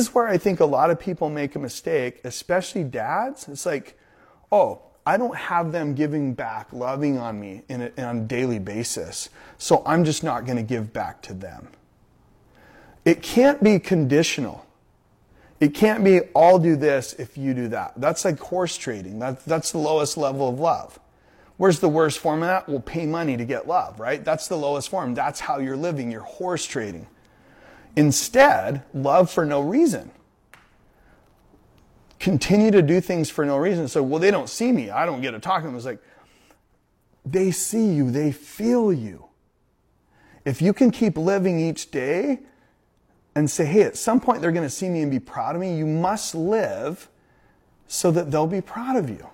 This is where I think a lot of people make a mistake, especially dads. It's like, oh, I don't have them giving back, loving on me in a, on a daily basis, so I'm just not going to give back to them. It can't be conditional. It can't be, I'll do this if you do that. That's like horse trading. That, that's the lowest level of love. Where's the worst form of that? We'll pay money to get love, right? That's the lowest form. That's how you're living. You're horse trading. Instead, love for no reason. Continue to do things for no reason. So, well, they don't see me. I don't get to talk to them. It's like, they see you, they feel you. If you can keep living each day and say, hey, at some point they're going to see me and be proud of me, you must live so that they'll be proud of you.